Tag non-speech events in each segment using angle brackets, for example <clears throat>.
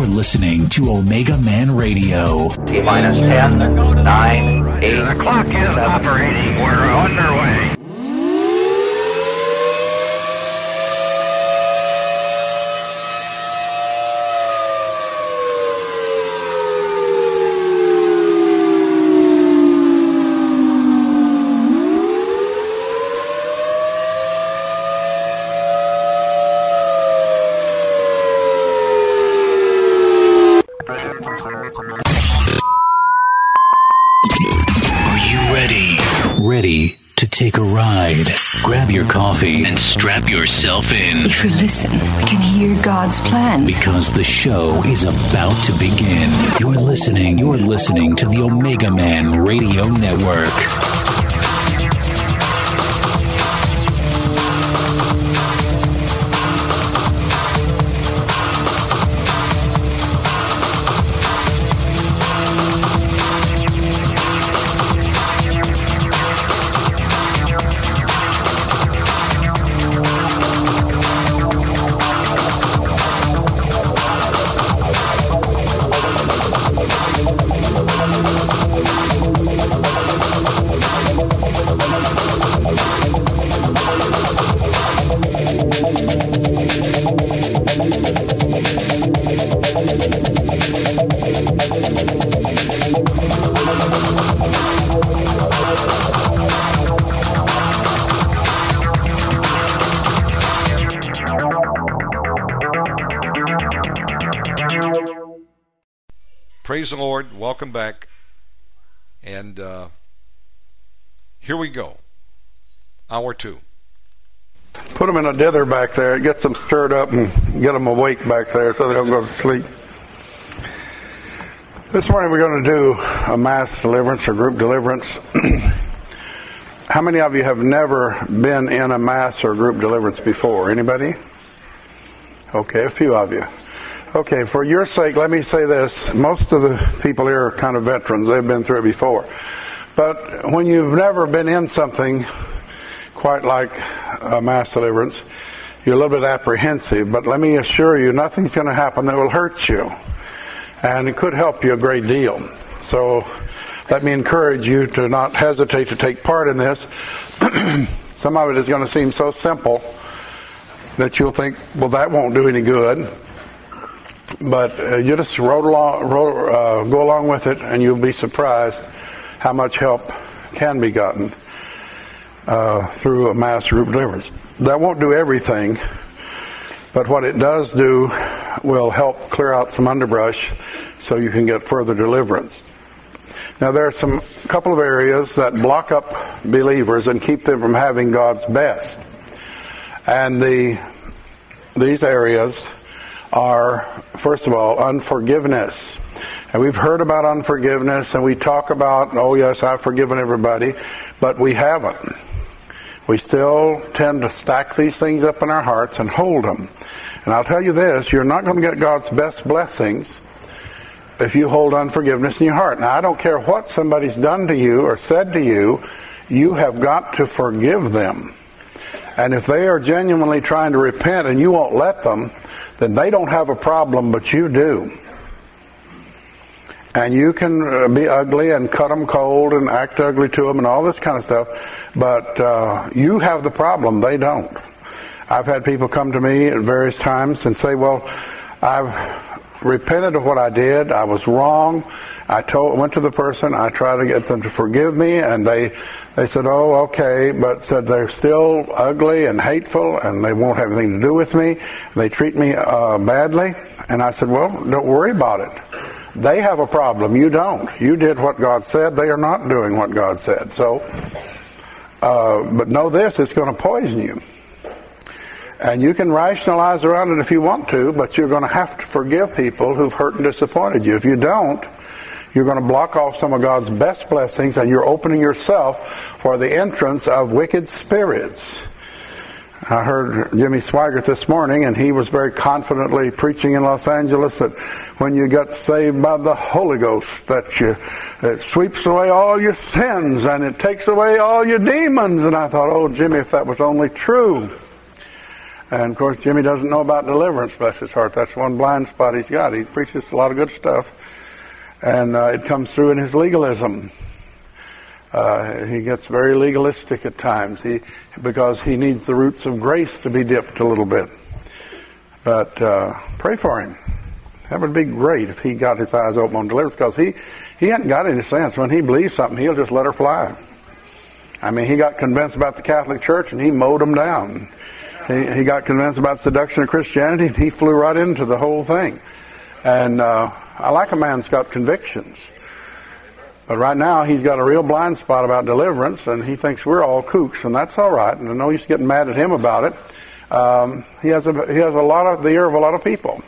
You're listening to Omega Man Radio. T minus 10, 9, 8. The clock is operating. We're underway. Strap yourself in If you listen, we can hear God's plan. because the show is about to begin. You're listening, you're listening to the Omega Man Radio Network. Dither back there. It gets them stirred up and get them awake back there so they don't go to sleep. This morning we're going to do a mass deliverance or group deliverance. <clears throat> How many of you have never been in a mass or group deliverance before? Anybody? Okay, a few of you. Okay, for your sake, let me say this. Most of the people here are kind of veterans. They've been through it before. But when you've never been in something quite like a mass deliverance, you're a little bit apprehensive. But let me assure you, nothing's going to happen that will hurt you. And it could help you a great deal. So let me encourage you to not hesitate to take part in this. <clears throat> Some of it is going to seem so simple that you'll think, well, that won't do any good but uh, you just along, roll, uh, go along with it, and you'll be surprised how much help can be gotten uh, through a mass group deliverance. That won't do everything, but what it does do will help clear out some underbrush so you can get further deliverance. Now there are some couple of areas that block up believers and keep them from having God's best, and the these areas are, first of all, unforgiveness. And we've heard about unforgiveness and we talk about, oh yes, I've forgiven everybody, but we haven't. We still tend to stack these things up in our hearts and hold them. And I'll tell you this, you're not going to get God's best blessings if you hold unforgiveness in your heart. Now, I don't care what somebody's done to you or said to you, you have got to forgive them. And if they are genuinely trying to repent and you won't let them, then they don't have a problem, but you do. And you can uh, be ugly and cut them cold and act ugly to them and all this kind of stuff, but uh, you have the problem, they don't. I've had people come to me at various times and say, well, I've repented of what I did. I was wrong. I told, went to the person. I tried to get them to forgive me, and they they said, "Oh, okay," but said they're still ugly and hateful, and they won't have anything to do with me. They treat me uh, badly, and I said, "Well, don't worry about it. They have a problem. You don't. You did what God said. They are not doing what God said. So, uh, but know this: it's going to poison you." And you can rationalize around it if you want to, but you're going to have to forgive people who've hurt and disappointed you. If you don't, you're going to block off some of God's best blessings and you're opening yourself for the entrance of wicked spirits. I heard Jimmy Swaggart this morning, and he was very confidently preaching in Los Angeles that when you get saved by the Holy Ghost, that you it sweeps away all your sins and it takes away all your demons. And I thought, oh, Jimmy, if that was only true. And of course, Jimmy doesn't know about deliverance, bless his heart. That's one blind spot he's got. He preaches a lot of good stuff, and uh, it comes through in his legalism. Uh, he gets very legalistic at times he, because he needs the roots of grace to be dipped a little bit. But uh, pray for him. That would be great if he got his eyes open on deliverance because he, he hadn't got any sense. When he believes something, he'll just let her fly. I mean, he got convinced about the Catholic Church and he mowed them down. He, he got convinced about seduction of Christianity and he flew right into the whole thing. And uh, I like a man that's got convictions. But right now, he's got a real blind spot about deliverance, and he thinks we're all kooks, and that's all right. And I know he's getting mad at him about it. Um, he has a he has a lot of the ear of a lot of people,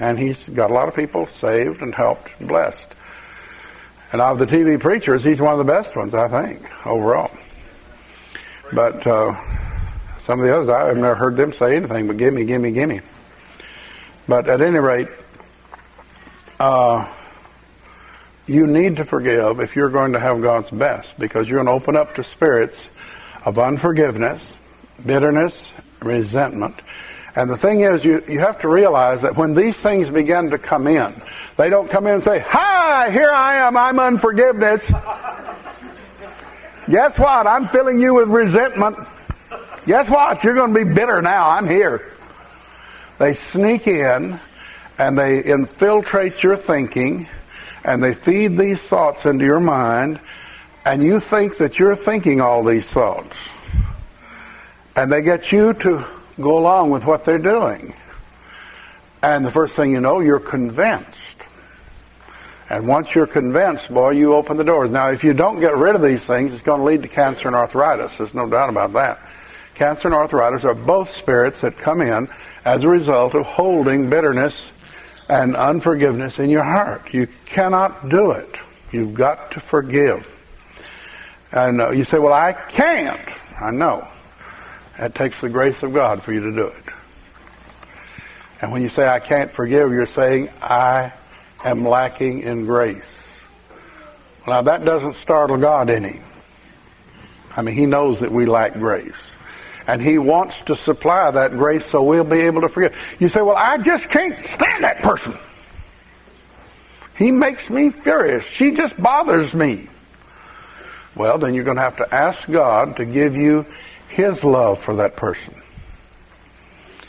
and he's got a lot of people saved and helped, and blessed. And of the TV preachers, he's one of the best ones, I think, overall. But uh, some of the others, I've never heard them say anything but "gimme, gimme, gimme." But at any rate, uh, you need to forgive if you're going to have God's best because you're going to open up to spirits of unforgiveness, bitterness, resentment. And the thing is, you, you have to realize that when these things begin to come in, they don't come in and say, Hi, here I am, I'm unforgiveness. <laughs> Guess what? I'm filling you with resentment. Guess what? You're going to be bitter now. I'm here. They sneak in and they infiltrate your thinking and they feed these thoughts into your mind, and you think that you're thinking all these thoughts. And they get you to go along with what they're doing. And the first thing you know, you're convinced. And once you're convinced, boy, you open the doors. Now, if you don't get rid of these things, it's going to lead to cancer and arthritis. There's no doubt about that. Cancer and arthritis are both spirits that come in as a result of holding bitterness and unforgiveness in your heart. You cannot do it. You've got to forgive. And uh, you say, Well, I can't. I know. It takes the grace of God for you to do it. And when you say, I can't forgive, you're saying, I am lacking in grace. Now, that doesn't startle God any. I mean, He knows that we lack grace. And He wants to supply that grace so we'll be able to forgive. You say, Well, I just can't stand that person. He makes me furious. She just bothers me. Well, then you're going to have to ask God to give you His love for that person.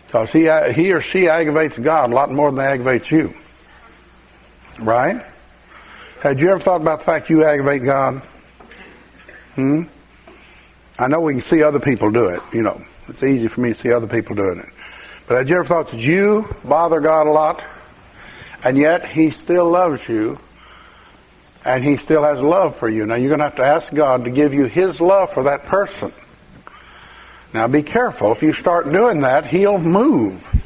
Because he, he or she aggravates God a lot more than they aggravate you. Right? Had you ever thought about the fact you aggravate God? Hmm? I know we can see other people do it. You know, it's easy for me to see other people doing it. But had you ever thought that you bother God a lot, and yet He still loves you, and He still has love for you? Now you're going to have to ask God to give you His love for that person. Now be careful. If you start doing that, He'll move.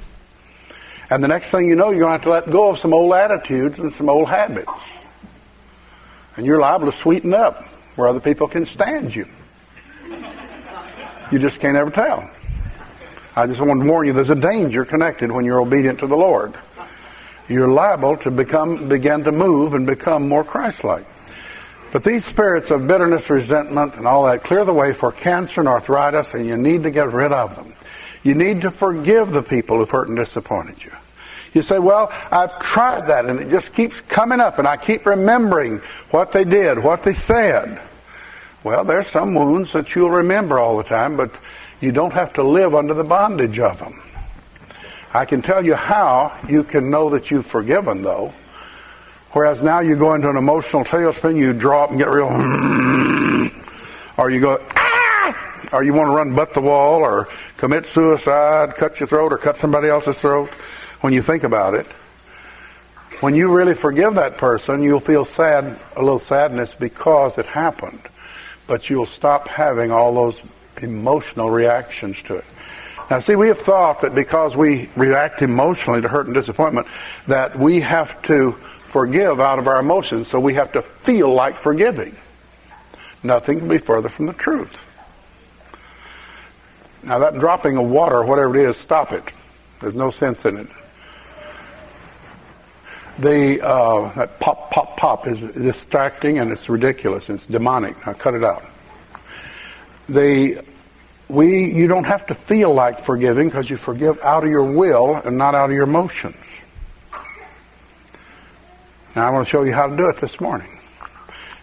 And the next thing you know, you're going to have to let go of some old attitudes and some old habits. And you're liable to sweeten up where other people can stand you. You just can't ever tell. I just want to warn you there's a danger connected when you're obedient to the Lord. You're liable to become begin to move and become more Christ-like. But these spirits of bitterness, resentment, and all that clear the way for cancer and arthritis, and you need to get rid of them. You need to forgive the people who've hurt and disappointed you. You say, Well, I've tried that, and it just keeps coming up, and I keep remembering what they did, what they said. Well, there's some wounds that you'll remember all the time, but you don't have to live under the bondage of them. I can tell you how you can know that you've forgiven, though. Whereas now you go into an emotional tailspin, you drop and get real, <clears throat> or you go, ah, or you want to run butt the wall, or commit suicide, cut your throat, or cut somebody else's throat. When you think about it, when you really forgive that person, you'll feel sad, a little sadness because it happened but you'll stop having all those emotional reactions to it. Now, see, we have thought that because we react emotionally to hurt and disappointment, that we have to forgive out of our emotions, so we have to feel like forgiving. Nothing can be further from the truth. Now, that dropping of water, whatever it is, stop it. There's no sense in it. The uh, that pop, pop, pop is distracting and it's ridiculous. It's demonic. Now, cut it out. The we you don't have to feel like forgiving because you forgive out of your will and not out of your emotions. Now I want to show you how to do it this morning.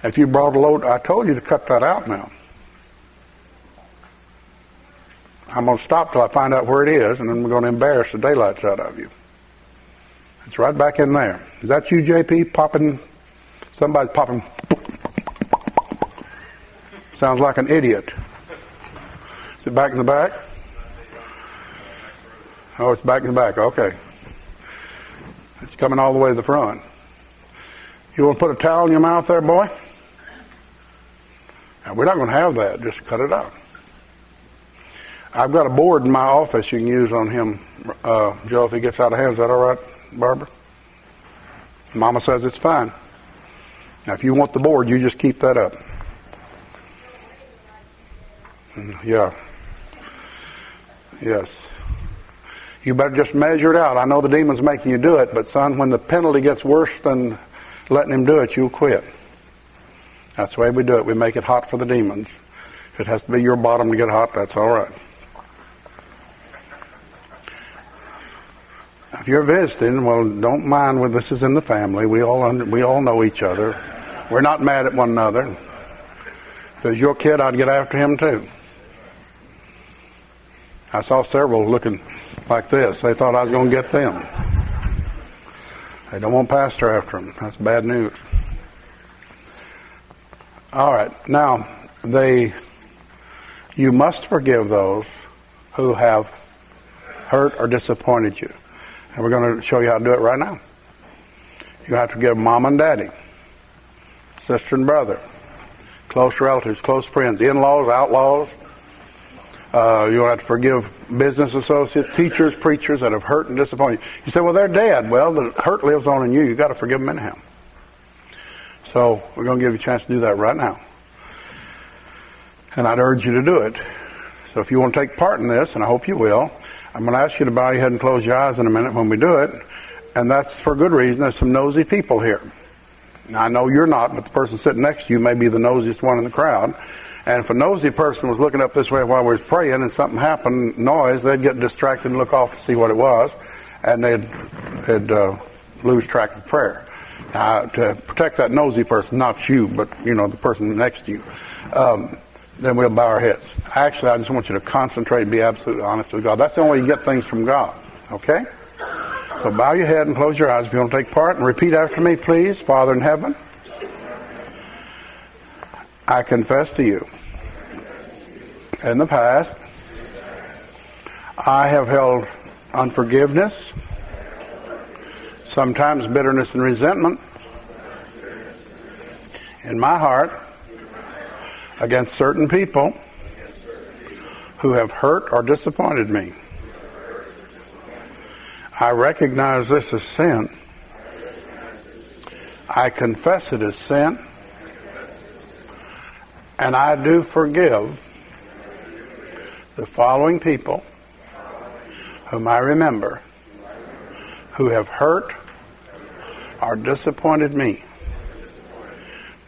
If you brought a load, I told you to cut that out now. I'm going to stop till I find out where it is, and then we're going to embarrass the daylights out of you. It's right back in there. Is that you, JP? Popping? Somebody's popping. Sounds like an idiot. Is it back in the back? Oh, it's back in the back. Okay. It's coming all the way to the front. You want to put a towel in your mouth there, boy? Now, we're not going to have that. Just cut it out. I've got a board in my office you can use on him, uh, Joe, if he gets out of hand. Is that all right, Barbara? Mama says it's fine. Now, if you want the board, you just keep that up. Mm, yeah. Yes. You better just measure it out. I know the demon's making you do it, but son, when the penalty gets worse than letting him do it, you'll quit. That's the way we do it. We make it hot for the demons. If it has to be your bottom to get hot, that's all right. If you're visiting, well, don't mind when this is in the family. We all under, we all know each other. We're not mad at one another. If it was your kid, I'd get after him too. I saw several looking like this. They thought I was going to get them. They don't want pastor after them. That's bad news. All right. Now, they you must forgive those who have hurt or disappointed you. And we're going to show you how to do it right now. You have to forgive mom and daddy, sister and brother, close relatives, close friends, in-laws, outlaws, uh, you'll have to forgive business associates, teachers, preachers that have hurt and disappointed you. You say, well, they're dead. Well, the hurt lives on in you. You've got to forgive them anyhow. So we're going to give you a chance to do that right now. And I'd urge you to do it. So if you want to take part in this, and I hope you will, I'm going to ask you to bow your head and close your eyes in a minute when we do it. And that's for good reason. There's some nosy people here. Now, I know you're not, but the person sitting next to you may be the nosiest one in the crowd. And if a nosy person was looking up this way while we were praying and something happened, noise, they'd get distracted and look off to see what it was, and they'd, they'd uh, lose track of prayer. Now, to protect that nosy person, not you, but you know the person next to you, um, then we'll bow our heads. Actually, I just want you to concentrate and be absolutely honest with God. That's the only way you get things from God. Okay? So bow your head and close your eyes if you want to take part, and repeat after me, please. Father in heaven, I confess to you in the past, I have held unforgiveness, sometimes bitterness and resentment in my heart against certain people who have hurt or disappointed me. I recognize this as sin. I confess it as sin. And I do forgive the following people whom I remember who have hurt or disappointed me.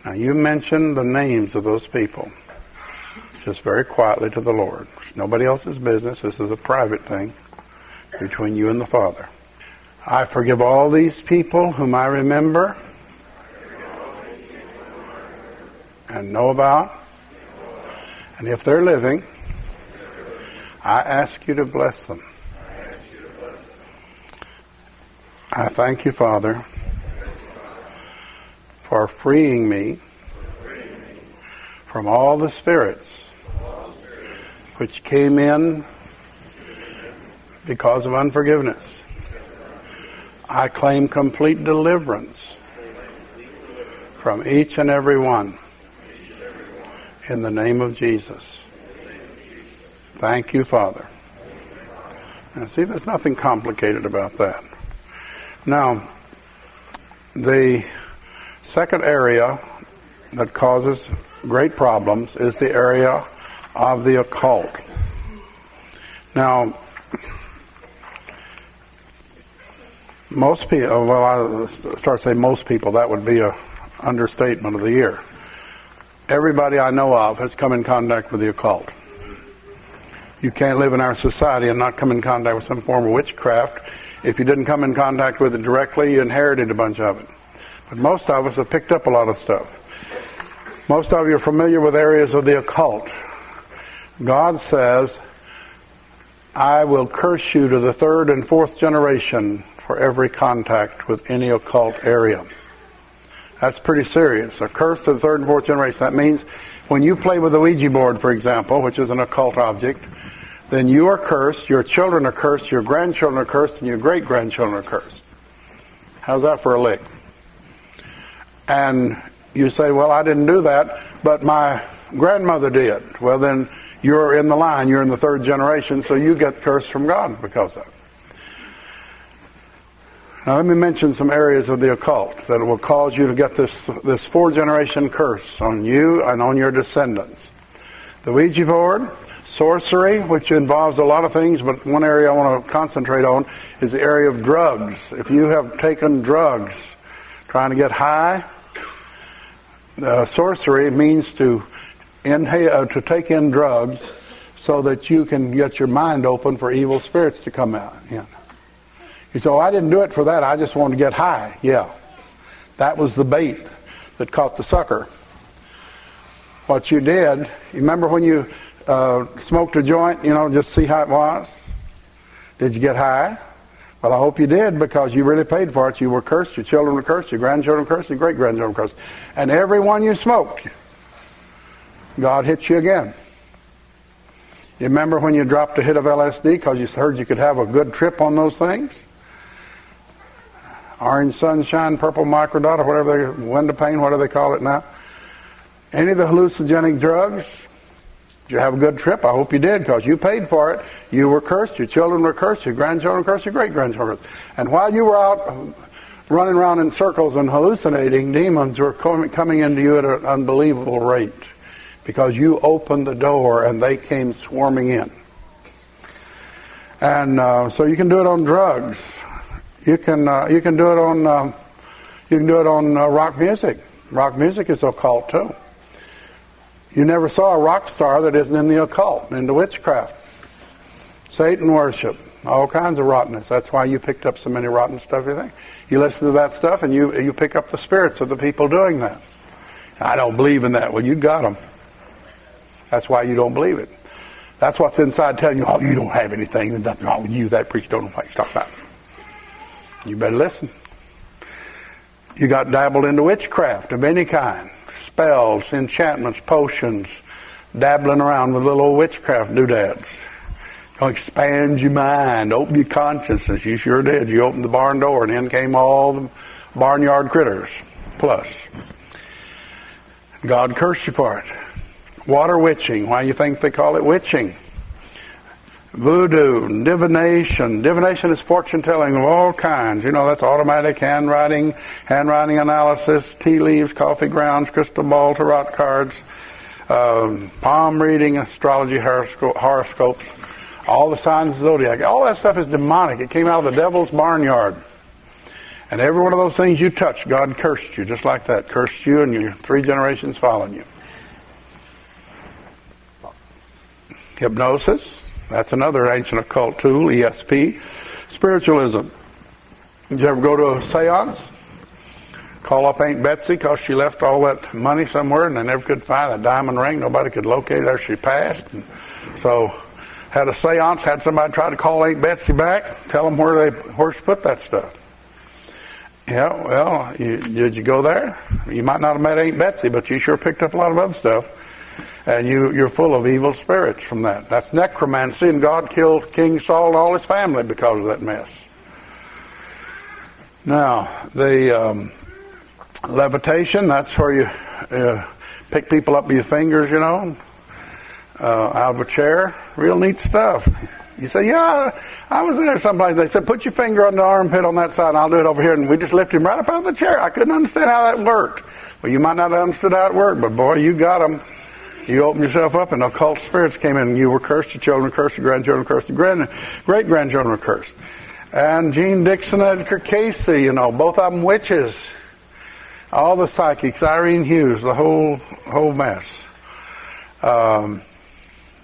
Now, you mention the names of those people just very quietly to the Lord. It's nobody else's business. This is a private thing between you and the Father. I forgive all these people whom I remember and know about. And if they're living, I ask you to bless them. I thank you, Father, for freeing me from all the spirits which came in because of unforgiveness. I claim complete deliverance from each and every one in the name of Jesus. Thank you, Father. Now, see, there's nothing complicated about that. Now, the second area that causes great problems is the area of the occult. Now, most people, well, I start saying most people, that would be a understatement of the year. Everybody I know of has come in contact with the occult. You can't live in our society and not come in contact with some form of witchcraft. If you didn't come in contact with it directly, you inherited a bunch of it. But most of us have picked up a lot of stuff. Most of you are familiar with areas of the occult. God says, I will curse you to the third and fourth generation for every contact with any occult area. That's pretty serious. A curse to the third and fourth generation. That means when you play with the Ouija board, for example, which is an occult object, then you are cursed, your children are cursed, your grandchildren are cursed, and your great grandchildren are cursed. How's that for a lick? And you say, Well, I didn't do that, but my grandmother did. Well, then you're in the line, you're in the third generation, so you get cursed from God because of it. Now, let me mention some areas of the occult that will cause you to get this, this four generation curse on you and on your descendants. The Ouija board, sorcery, which involves a lot of things, but one area I want to concentrate on is the area of drugs. If you have taken drugs, trying to get high, uh, sorcery means to inhale, uh, to take in drugs so that you can get your mind open for evil spirits to come out. Yeah. You say, "Oh, I didn't do it for that. I just wanted to get high." Yeah, that was the bait that caught the sucker. What you did, remember when you uh, smoked a joint? You know, just see how it was. Did you get high? Well, I hope you did because you really paid for it. You were cursed. Your children were cursed. Your grandchildren were cursed. Your great grandchildren were cursed. And everyone you smoked, God hits you again. You remember when you dropped a hit of LSD because you heard you could have a good trip on those things? Orange sunshine, purple microdot, or whatever they, window pane, whatever they call it now. Any of the hallucinogenic drugs, did you have a good trip? I hope you did because you paid for it. You were cursed. Your children were cursed. Your grandchildren cursed. Your great grandchildren. And while you were out running around in circles and hallucinating, demons were coming into you at an unbelievable rate because you opened the door and they came swarming in. And uh, so you can do it on drugs. You can uh, you can do it on um, you can do it on uh, rock music. Rock music is occult too. You never saw a rock star that isn't in the occult, into witchcraft, Satan worship, all kinds of rottenness. That's why you picked up so many rotten stuff. You think you listen to that stuff and you you pick up the spirits of the people doing that. I don't believe in that. Well, you got them. That's why you don't believe it. That's what's inside telling you, oh, you don't have anything. There's nothing wrong with you. That preacher don't know what he's talking about. You better listen. You got dabbled into witchcraft of any kind. Spells, enchantments, potions, dabbling around with little old witchcraft doodads. Gonna expand your mind, open your consciousness. You sure did. You opened the barn door and in came all the barnyard critters. Plus. God cursed you for it. Water witching. Why do you think they call it witching? Voodoo, divination. Divination is fortune telling of all kinds. You know, that's automatic handwriting, handwriting analysis, tea leaves, coffee grounds, crystal ball, tarot cards, um, palm reading, astrology, horoscopes, all the signs of the zodiac. All that stuff is demonic. It came out of the devil's barnyard. And every one of those things you touch, God cursed you just like that. Cursed you and your three generations following you. Hypnosis, that's another ancient occult tool, ESP. Spiritualism. Did you ever go to a seance? Call up Aunt Betsy because she left all that money somewhere and they never could find the diamond ring. Nobody could locate after she passed. And so had a seance, had somebody try to call Aunt Betsy back, tell them where they where she put that stuff. Yeah, well, you, did you go there? You might not have met Aunt Betsy, but you sure picked up a lot of other stuff and you, you're full of evil spirits from that. That's necromancy, and God killed King Saul and all his family because of that mess. Now, the um, levitation, that's where you uh, pick people up with your fingers, you know, uh, out of a chair. Real neat stuff. You say, yeah, I was there someplace. They said, put your finger on the armpit on that side, and I'll do it over here. And we just lift him right up out of the chair. I couldn't understand how that worked. Well, you might not have understood how it worked, but boy, you got them. You opened yourself up, and occult spirits came in, and you were cursed. Your children were cursed. Your grandchildren were cursed. Your grand, great grandchildren were cursed. And Jeane Dixon, Edgar Cayce, you know, both of them witches. All the psychics, Irene Hughes, the whole whole mess. Um,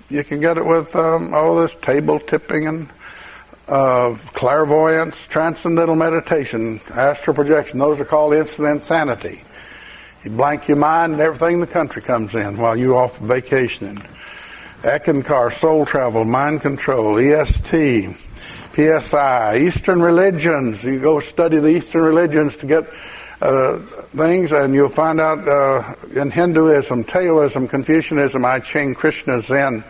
You can get it with um, all this table tipping and uh, clairvoyance, transcendental meditation, astral projection. Those are called instant insanity. You blank your mind and everything in the country comes in while you're off vacationing. Eckankar, soul travel, mind control, EST, PSI, Eastern religions. You go study the Eastern religions to get uh, things, and you'll find out uh, in Hinduism, Taoism, Confucianism, I Ching, Krishna, Zen.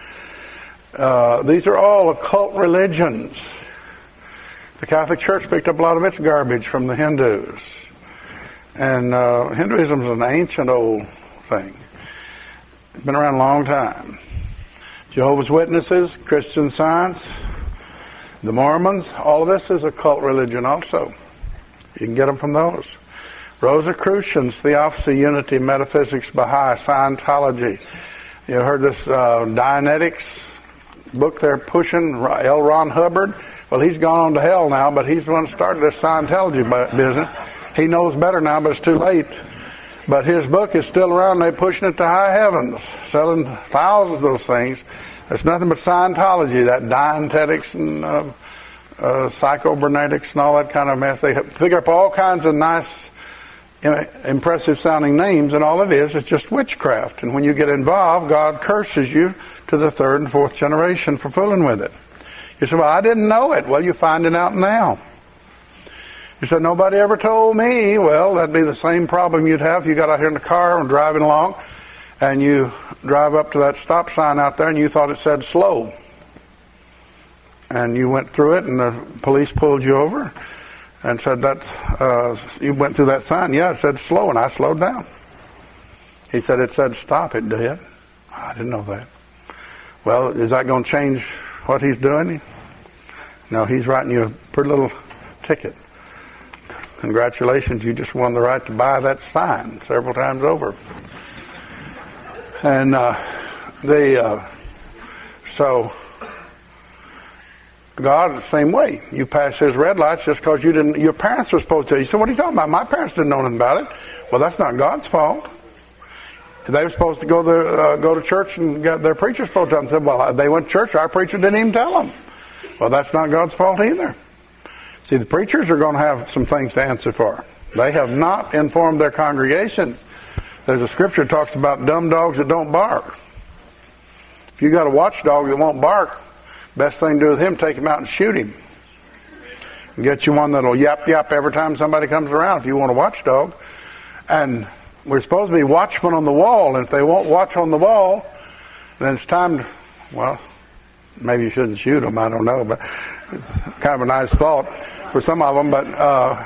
Uh, these are all occult religions. The Catholic Church picked up a lot of its garbage from the Hindus. And uh, Hinduism is an ancient old thing. It's been around a long time. Jehovah's Witnesses, Christian Science, the Mormons, all of this is occult religion also. You can get them from those. Rosicrucians, Theosophy, Unity, Metaphysics, Baha'i, Scientology. You heard this uh, Dianetics book they're pushing, L. Ron Hubbard? Well, he's gone on to hell now, but he's the one that started this Scientology business. He knows better now, but it's too late. But his book is still around. They're pushing it to high heavens, selling thousands of those things. It's nothing but Scientology, that Dianetics and uh, uh, psychobernetics and all that kind of mess. They pick up all kinds of nice, impressive sounding names, and all it is is just witchcraft. And when you get involved, God curses you to the third and fourth generation for fooling with it. You say, Well, I didn't know it. Well, you're finding out now. You said, Nobody ever told me. Well, that'd be the same problem you'd have if you got out here in the car and driving along and you drive up to that stop sign out there and you thought it said slow. And you went through it and the police pulled you over and said that uh, you went through that sign. Yeah, it said slow and I slowed down. He said it said stop. It did. I didn't know that. Well, is that going to change what he's doing? No, he's writing you a pretty little ticket. Congratulations, you just won the right to buy that sign several times over. And uh, they, uh, so God the same way. You pass His red lights just because you didn't. Your parents were supposed to. You said, "What are you talking about? My parents didn't know anything about it." Well, that's not God's fault. They were supposed to go to uh, go to church and get their preacher supposed to them. Said, well, they went to church. Our preacher didn't even tell them. Well, that's not God's fault either. See, the preachers are going to have some things to answer for. They have not informed their congregations. There's a scripture that talks about dumb dogs that don't bark. If you got a watchdog that won't bark, best thing to do with him, take him out and shoot him. And get you one that'll yap yap every time somebody comes around if you want a watchdog. And we're supposed to be watchmen on the wall, and if they won't watch on the wall, then it's time to, well, maybe you shouldn't shoot them, I don't know, but it's kind of a nice thought for some of them, but uh,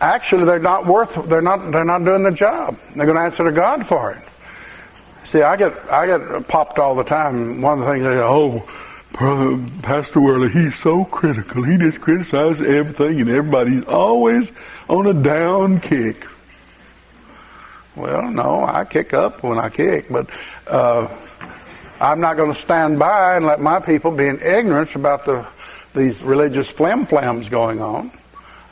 actually they're not worth, they're not, they're not doing the job. They're going to answer to God for it. See, I get, I get popped all the time. One of the things they say, oh, Pastor Worley, he's so critical. He just criticizes everything and everybody's always on a down kick. Well, no, I kick up when I kick, but uh, I'm not going to stand by and let my people be in ignorance about the these religious flim flams going on.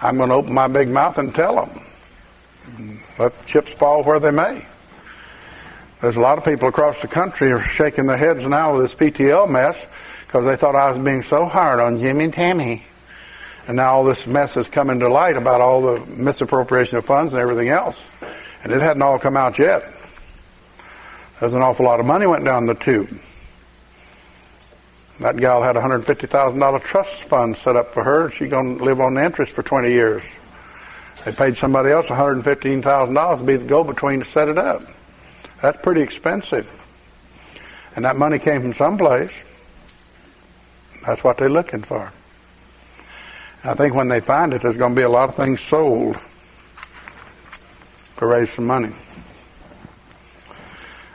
I'm going to open my big mouth and tell them. Let chips fall where they may. There's a lot of people across the country are shaking their heads now with this PTL mess because they thought I was being so hard on Jimmy and Tammy. And now all this mess is coming to light about all the misappropriation of funds and everything else. And it hadn't all come out yet. There's an awful lot of money went down the tube. That gal had a $150,000 trust fund set up for her. She's going to live on the interest for 20 years. They paid somebody else $115,000 to be the go-between to set it up. That's pretty expensive. And that money came from someplace. That's what they're looking for. I think when they find it, there's going to be a lot of things sold to raise some money.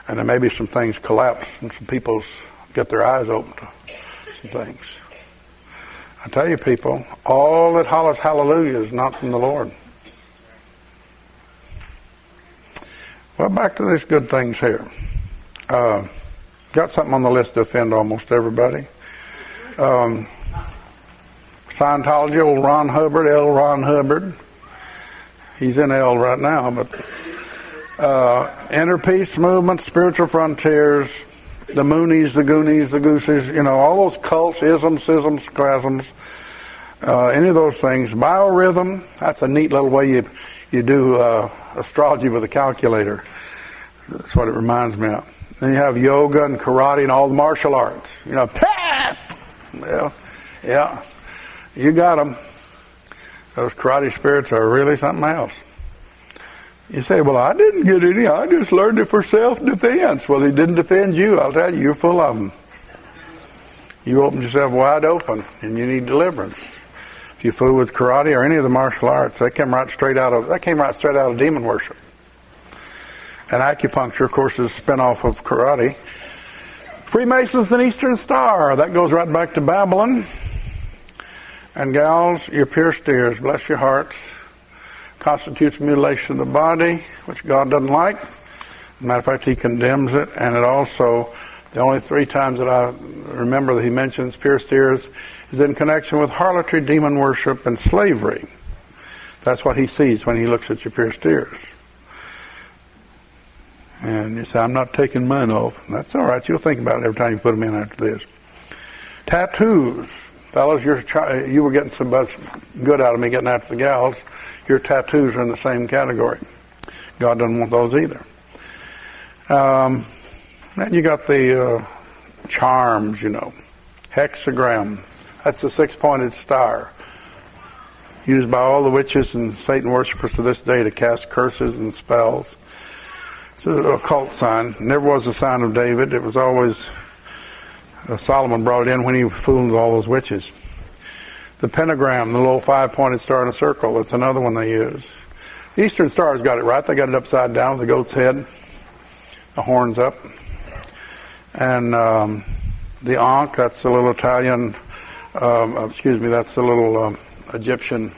And then maybe some things collapse and some people get their eyes open some things. I tell you, people, all that hollers hallelujah is not from the Lord. Well, back to these good things here. Uh, got something on the list to offend almost everybody. Um, Scientology, old Ron Hubbard, L. Ron Hubbard he's in hell right now, but uh, inner peace movement, spiritual frontiers, the Moonies, the Goonies, the Gooses, you know, all those cults, isms, schisms, schisms, uh, any of those things. Biorhythm, that's a neat little way you, you do uh, astrology with a calculator. That's what it reminds me of. Then you have yoga and karate and all the martial arts. You know, <laughs> yeah, yeah, you got them. Those karate spirits are really something else. You say, well, I didn't get any. I just learned it for self-defense. Well, he didn't defend you. I'll tell you, you're full of them. You opened yourself wide open, and you need deliverance. If you fool with karate or any of the martial arts, that came right straight out of that came right straight out of demon worship. And acupuncture, of course, is a spin-off of karate. Freemasons and Eastern Star, that goes right back to Babylon. And gals, your pierced ears, bless your hearts constitutes mutilation of the body, which God doesn't like. Matter of fact, He condemns it, and it also, the only three times that I remember that He mentions pierced ears is in connection with harlotry, demon worship, and slavery. That's what He sees when He looks at your pierced ears. And you say, I'm not taking mine off. That's all right. You'll think about it every time you put them in after this. Tattoos. Fellas, you were getting some good out of me getting after the gals your tattoos are in the same category. God doesn't want those either. Um, then you got the uh, charms, you know, hexagram. That's the six-pointed star used by all the witches and Satan worshippers to this day to cast curses and spells. It's an occult sign. Never was a sign of David. It was always uh, Solomon brought it in when he fooled all those witches. The pentagram, the little five-pointed star in a circle, that's another one they use. The Eastern Star's got it right. They got it upside down the goat's head, the horns up. And um, the Ankh, that's a little Italian, um, excuse me, that's a little um, Egyptian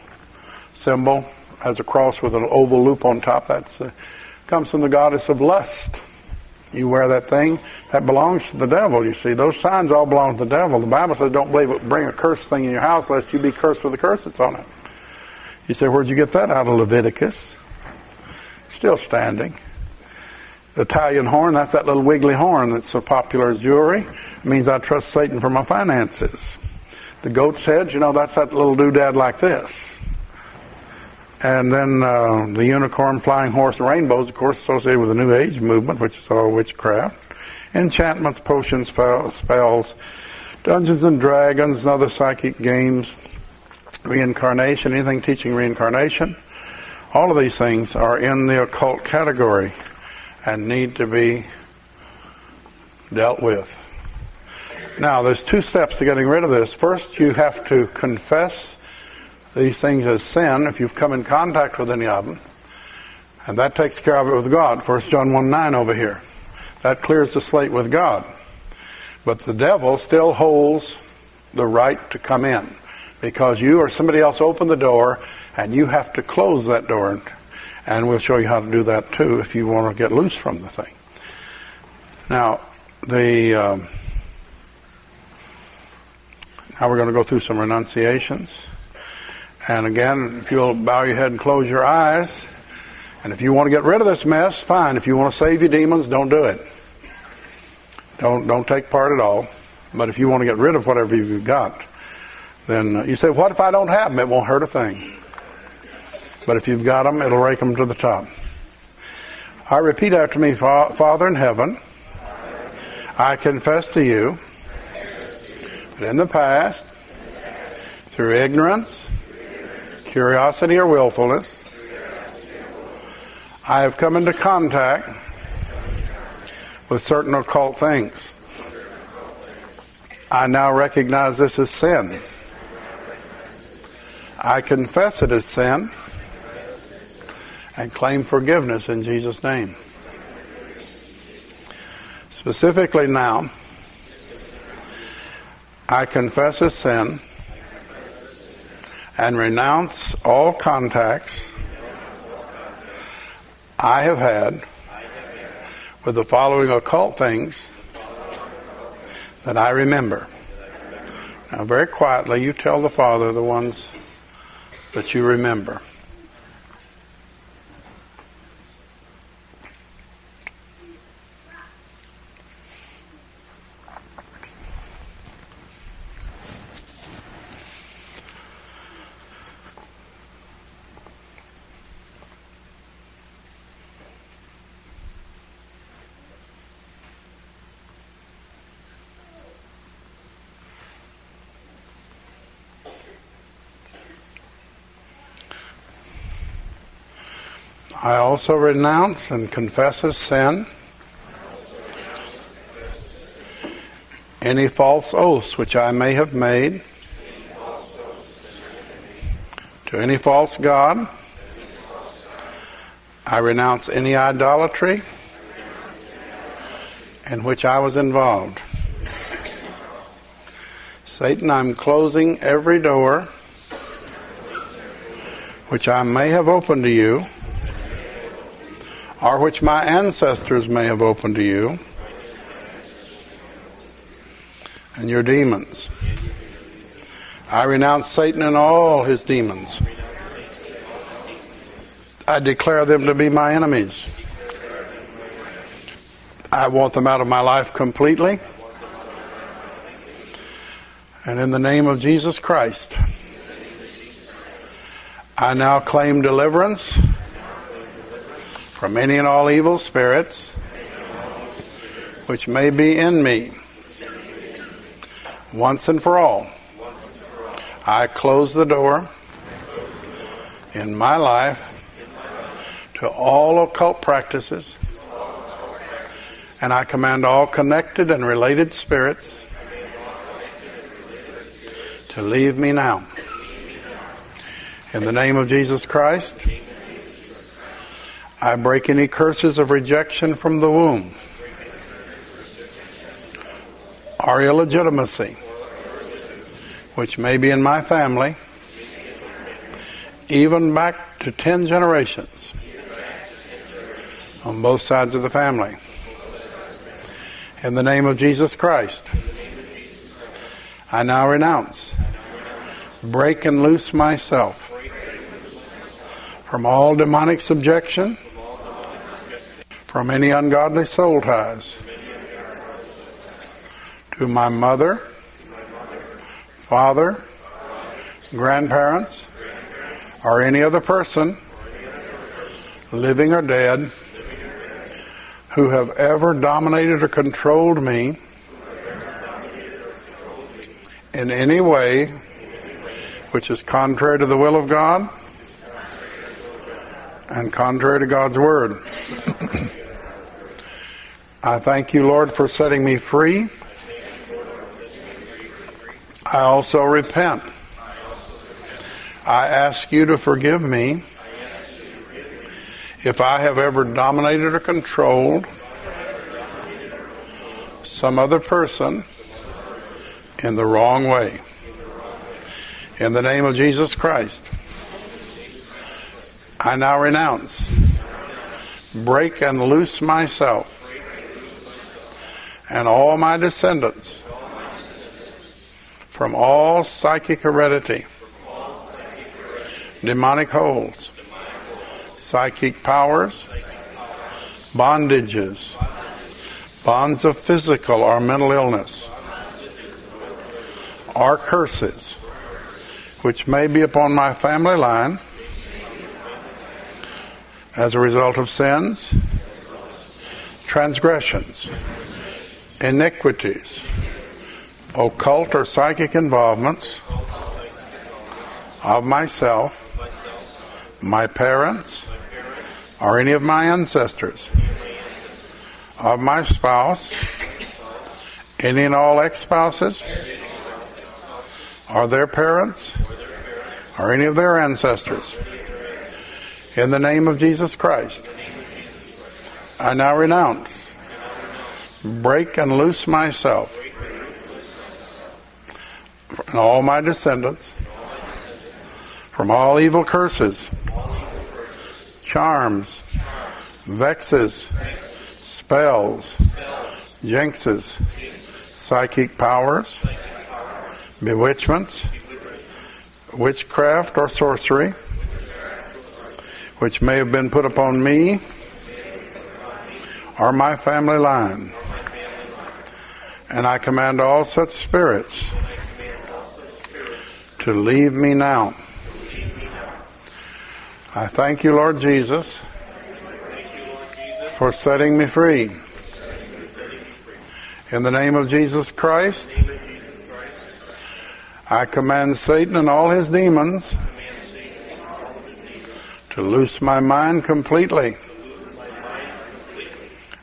symbol. Has a cross with an oval loop on top. That uh, comes from the goddess of lust. You wear that thing, that belongs to the devil, you see. Those signs all belong to the devil. The Bible says don't believe it, bring a cursed thing in your house lest you be cursed with the curse that's on it. You say, where'd you get that out of Leviticus? Still standing. The Italian horn, that's that little wiggly horn that's so popular as jewelry. It means I trust Satan for my finances. The goat's head, you know, that's that little doodad like this. And then uh, the unicorn, flying horse, and rainbows, of course, associated with the New Age movement, which is all witchcraft. Enchantments, potions, spells, Dungeons and Dragons, and other psychic games, reincarnation, anything teaching reincarnation. All of these things are in the occult category and need to be dealt with. Now, there's two steps to getting rid of this. First, you have to confess these things as sin if you've come in contact with any of them. And that takes care of it with God. 1 John 1 9 over here. That clears the slate with God. But the devil still holds the right to come in because you or somebody else opened the door and you have to close that door. And we'll show you how to do that too if you want to get loose from the thing. Now, the. Um, now we're going to go through some renunciations. And again, if you'll bow your head and close your eyes, and if you want to get rid of this mess, fine. If you want to save your demons, don't do it. Don't don't take part at all. But if you want to get rid of whatever you've got, then uh, you say, "What if I don't have them? It won't hurt a thing." But if you've got them, it'll rake them to the top. I repeat after me, Father in heaven, I confess to you that in the past, through ignorance curiosity or willfulness, I have come into contact with certain occult things. I now recognize this as sin. I confess it as sin and claim forgiveness in Jesus' name. Specifically now, I confess as sin and renounce all contacts I have had with the following occult things that I remember. Now, very quietly, you tell the Father the ones that you remember. I also renounce and confess as sin any false oaths which I may have made to any false God. I renounce any idolatry in which I was involved. Satan, I'm closing every door which I may have opened to you, which my ancestors may have opened to you, and your demons. I renounce Satan and all his demons. I declare them to be my enemies. I want them out of my life completely. And in the name of Jesus Christ, I now claim deliverance from any and all evil spirits which may be in me. Once and for all, I close the door in my life to all occult practices, and I command all connected and related spirits to leave me now. In the name of Jesus Christ, I break any curses of rejection from the womb or illegitimacy, which may be in my family, even back to 10 generations on both sides of the family. In the name of Jesus Christ, I now renounce, break and loose myself from all demonic subjection, from any ungodly soul ties to my mother, father, grandparents, or any other person, living or dead, who have ever dominated or controlled me in any way which is contrary to the will of God and contrary to God's Word. I thank you, Lord, for setting me free. I also repent. I ask you to forgive me if I have ever dominated or controlled some other person in the wrong way. In the name of Jesus Christ, I now renounce, break and loose myself and all my descendants from all psychic heredity, demonic holds, psychic powers, bondages, bonds of physical or mental illness, or curses which may be upon my family line as a result of sins, transgressions, iniquities, occult or psychic involvements of myself, my parents, or any of my ancestors, of my spouse, any and all ex spouses, or their parents, or any of their ancestors. In the name of Jesus Christ, I now renounce, break and loose myself and all my descendants from all evil curses, charms, vexes, spells, jinxes, psychic powers, bewitchments, witchcraft or sorcery, which may have been put upon me or my family line. And I command all such spirits to leave me now. I thank you, Lord Jesus, for setting me free. In the name of Jesus Christ, I command Satan and all his demons to loose my mind completely.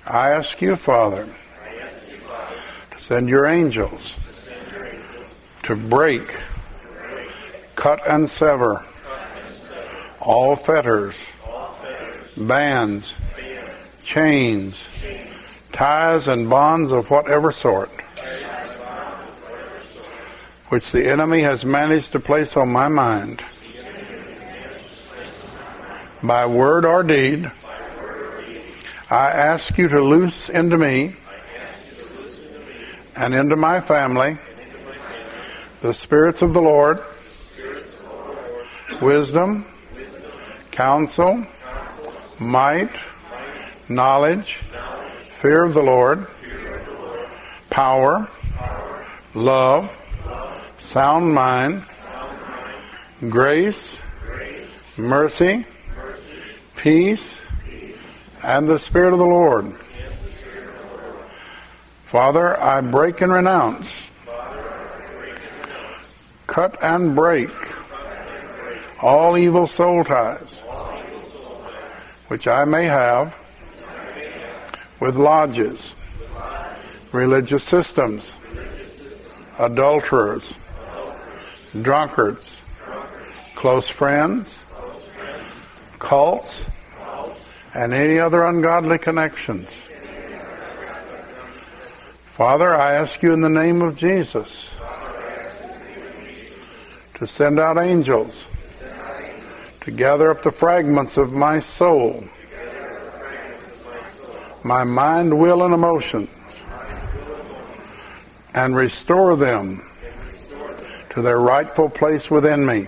I ask you, Father, send your angels to break, cut and sever all fetters, bands, chains, ties, and bonds of whatever sort which the enemy has managed to place on my mind by word or deed. I ask you to loose into me and into my family the spirits of the Lord, wisdom, counsel, might, knowledge, fear of the Lord, power, love, sound mind, grace, mercy, peace, and the Spirit of the Lord. Father, I break and renounce, cut and break all evil soul ties which I may have with lodges, religious systems, adulterers, drunkards, close friends, cults, and any other ungodly connections. Father, I ask you in the name of Jesus to send out angels to gather up the fragments of my soul, my mind, will, and emotions, and restore them to their rightful place within me.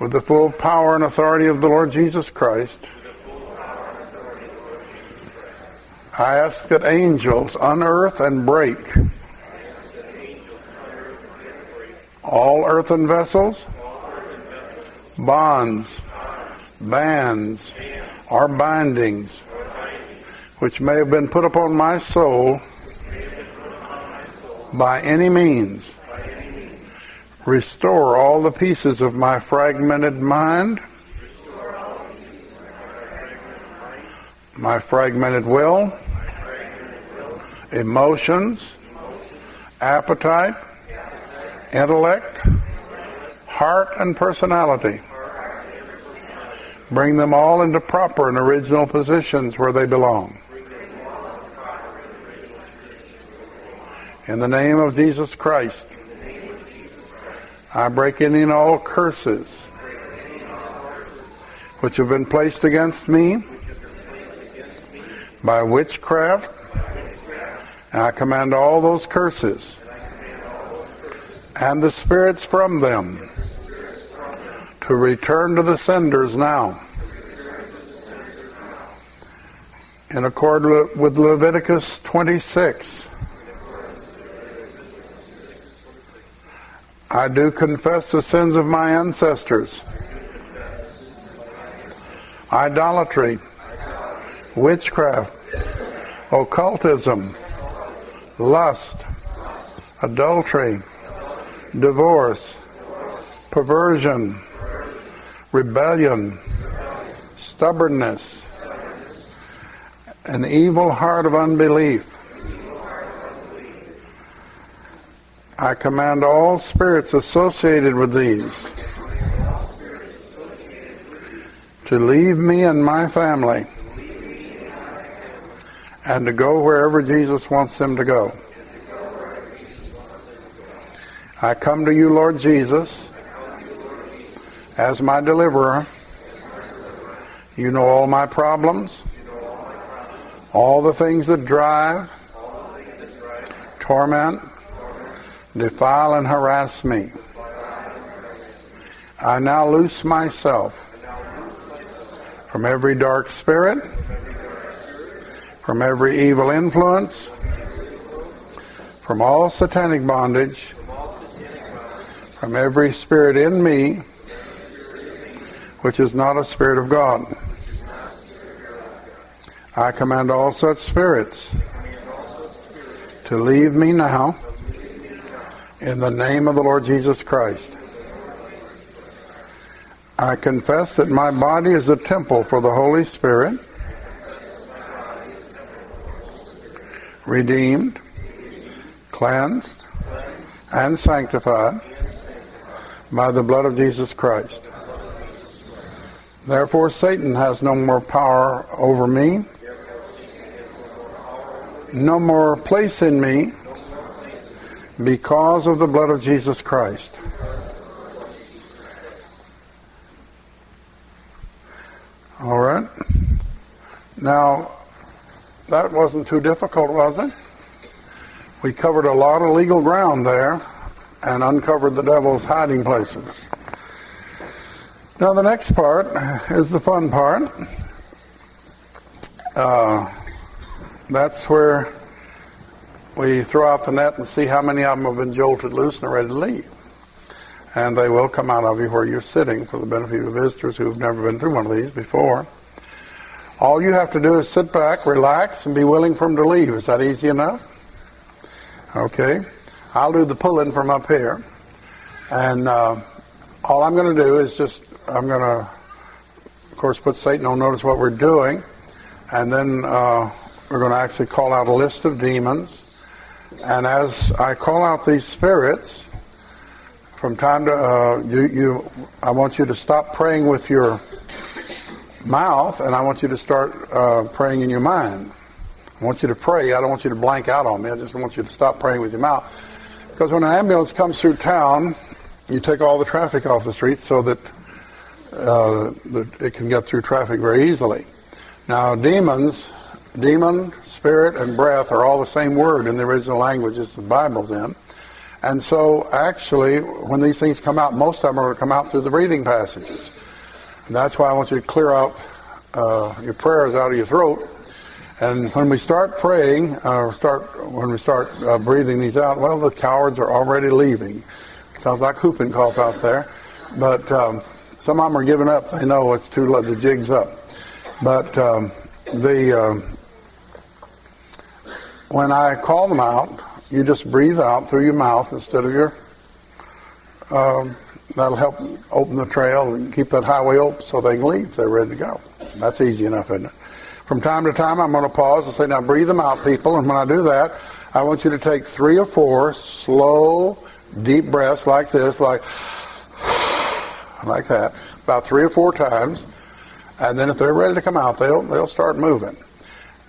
With the full power and authority of the Lord Jesus Christ, I ask that angels unearth and break. All earthen vessels, bonds, bands, or bindings which may have been put upon my soul by any means. Restore all the pieces of my fragmented mind, my fragmented will, emotions, appetite, intellect, heart, and personality. Bring them all into proper and original positions where they belong. In the name of Jesus Christ, I break and all curses which have been placed against me by witchcraft. And I command all those curses and the spirits from them to return to the senders now. In accord with Leviticus 26. I do confess the sins of my ancestors. Idolatry, witchcraft, occultism, lust, adultery, divorce, perversion, rebellion, stubbornness, an evil heart of unbelief. I command all spirits associated with these to leave me and my family and to go wherever Jesus wants them to go. I come to you, Lord Jesus, as my deliverer. You know all my problems, all the things that drive, torment, defile and harass me. I now loose myself from every dark spirit, from every evil influence, from all satanic bondage, from every spirit in me which is not a spirit of God. I command all such spirits to leave me now in the name of the Lord Jesus Christ. I confess that my body is a temple for the Holy Spirit, redeemed, cleansed, and sanctified by the blood of Jesus Christ. Therefore, Satan has no more power over me, no more place in me, because of the blood of Jesus Christ. All right. Now, that wasn't too difficult, was it? We covered a lot of legal ground there and uncovered the devil's hiding places. Now, the next part is the fun part. Uh, that's where we throw out the net and see how many of them have been jolted loose and are ready to leave. And they will come out of you where you're sitting for the benefit of visitors who've never been through one of these before. All you have to do is sit back, relax, and be willing for them to leave. Is that easy enough? Okay. I'll do the pulling from up here. And uh, all I'm going to do is just, I'm going to, of course, put Satan on notice what we're doing. And then uh, we're going to actually call out a list of demons and as I call out these spirits, from time to uh, you, you, I want you to stop praying with your mouth, and I want you to start uh, praying in your mind. I want you to pray. I don't want you to blank out on me. I just want you to stop praying with your mouth. Because when an ambulance comes through town, you take all the traffic off the streets so that, uh, that it can get through traffic very easily. Now, demons demon, spirit, and breath are all the same word in the original languages the Bible's in. And so, actually, when these things come out, most of them are going to come out through the breathing passages. And that's why I want you to clear out uh, your prayers out of your throat. And when we start praying, uh, start when we start uh, breathing these out, well, the cowards are already leaving. Sounds like whooping cough out there, but um, some of them are giving up. They know it's too late. The jig's up. But um, the um, when I call them out, you just breathe out through your mouth instead of your. That'll help open the trail and keep that highway open so they can leave. They're ready to go. That's easy enough, isn't it? From time to time, I'm going to pause and say, "Now breathe them out, people." And when I do that, I want you to take three or four slow, deep breaths like this, like <sighs> like that, about three or four times. And then if they're ready to come out, they'll they'll start moving.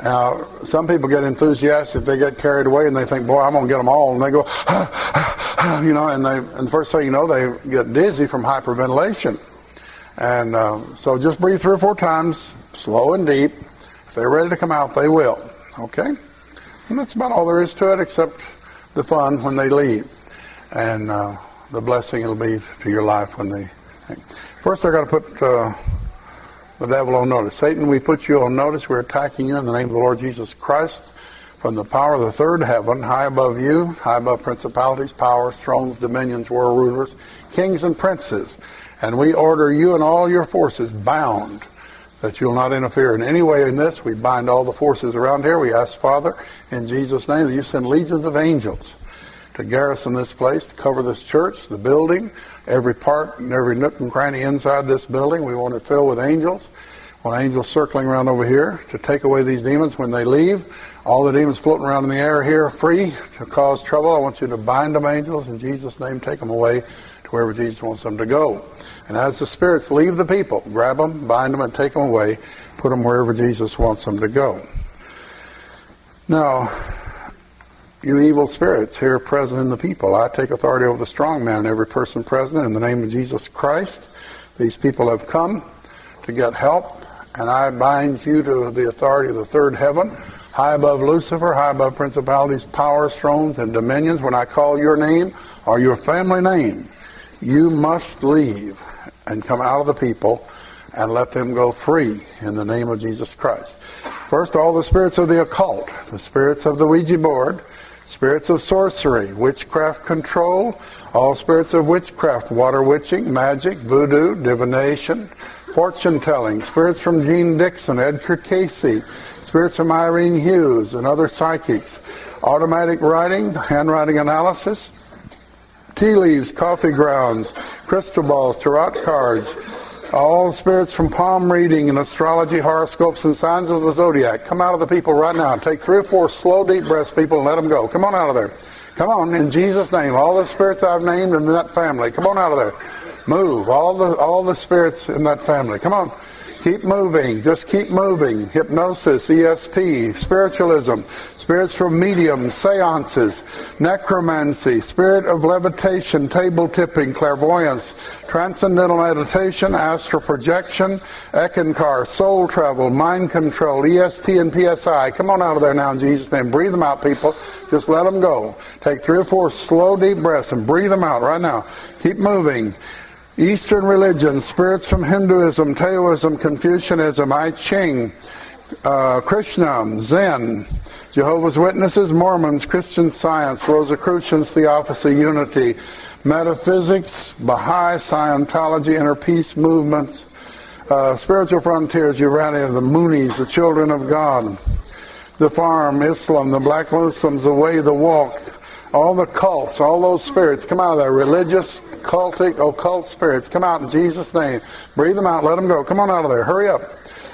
Now, some people get enthusiastic, they get carried away, and they think, "Boy, I'm going to get them all," and they go, <sighs> you know, and they, and the first thing you know, they get dizzy from hyperventilation. And uh, so, just breathe three or four times, slow and deep. If they're ready to come out, they will. Okay, and that's about all there is to it, except the fun when they leave, and uh, the blessing it'll be to your life when they. First, I got to put. Uh, the devil on notice. Satan, we put you on notice. We're attacking you in the name of the Lord Jesus Christ from the power of the third heaven, high above you, high above principalities, powers, thrones, dominions, world rulers, kings, and princes. And we order you and all your forces bound that you'll not interfere in any way in this. We bind all the forces around here. We ask, Father, in Jesus' name, that you send legions of angels to garrison this place, to cover this church, the building, every part and every nook and cranny inside this building. We want it filled with angels. We want angels circling around over here to take away these demons when they leave. All the demons floating around in the air here free to cause trouble. I want you to bind them, angels, in Jesus' name. Take them away to wherever Jesus wants them to go. And as the spirits leave the people, grab them, bind them, and take them away. Put them wherever Jesus wants them to go. Now, you evil spirits here present in the people. I take authority over the strong man and every person present in the name of Jesus Christ. These people have come to get help, and I bind you to the authority of the third heaven, high above Lucifer, high above principalities, powers, thrones, and dominions. When I call your name or your family name, you must leave and come out of the people and let them go free in the name of Jesus Christ. First, all the spirits of the occult, the spirits of the Ouija board, spirits of sorcery, witchcraft control, all spirits of witchcraft, water witching, magic, voodoo, divination, fortune telling, spirits from Jeane Dixon, Edgar Cayce, spirits from Irene Hughes and other psychics, automatic writing, handwriting analysis, tea leaves, coffee grounds, crystal balls, tarot cards, All the spirits from palm reading and astrology, horoscopes, and signs of the zodiac, come out of the people right now. Take three or four slow, deep breaths, people, and let them go. Come on out of there. Come on, in Jesus' name. All the spirits I've named in that family, come on out of there. Move. All the all the spirits in that family. Come on. Keep moving. Just keep moving. Hypnosis, ESP, spiritualism, spiritual mediums, seances, necromancy, spirit of levitation, table tipping, clairvoyance, transcendental meditation, astral projection, Eckankar, soul travel, mind control, EST and PSI. Come on out of there now in Jesus' name. Breathe them out, people. Just let them go. Take three or four slow, deep breaths and breathe them out right now. Keep moving. Eastern religions, spirits from Hinduism, Taoism, Confucianism, I Ching, uh, Krishna, Zen, Jehovah's Witnesses, Mormons, Christian Science, Rosicrucians, Theosophy, Unity, Metaphysics, Baha'i, Scientology, Inner Peace movements, uh, Spiritual Frontiers, Urantia, the Moonies, the Children of God, the Farm, Islam, the Black Muslims, the Way, the Walk, all the cults, all those spirits, come out of there. Religious, cultic, occult spirits, come out in Jesus' name. Breathe them out, let them go. Come on out of there. Hurry up.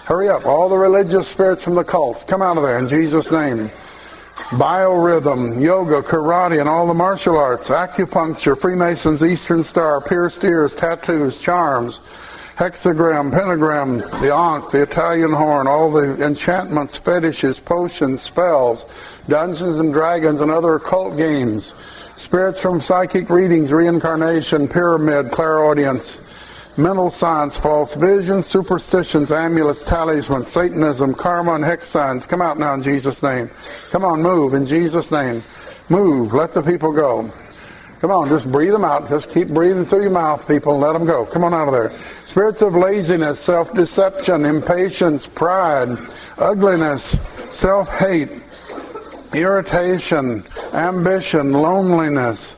Hurry up. All the religious spirits from the cults, come out of there in Jesus' name. Biorhythm, yoga, karate, and all the martial arts, acupuncture, Freemasons, Eastern Star, pierced ears, tattoos, charms, hexagram, pentagram, the ankh, the Italian horn, all the enchantments, fetishes, potions, spells, Dungeons and Dragons, and other occult games, spirits from psychic readings, reincarnation, pyramid, clairaudience, mental science, false visions, superstitions, amulets, talismans, Satanism, karma, and hex signs. Come out now in Jesus' name. Come on, move in Jesus' name. Move. Let the people go. Come on, just breathe them out. Just keep breathing through your mouth, people, let them go. Come on out of there. Spirits of laziness, self deception, impatience, pride, ugliness, self hate, irritation, ambition, loneliness,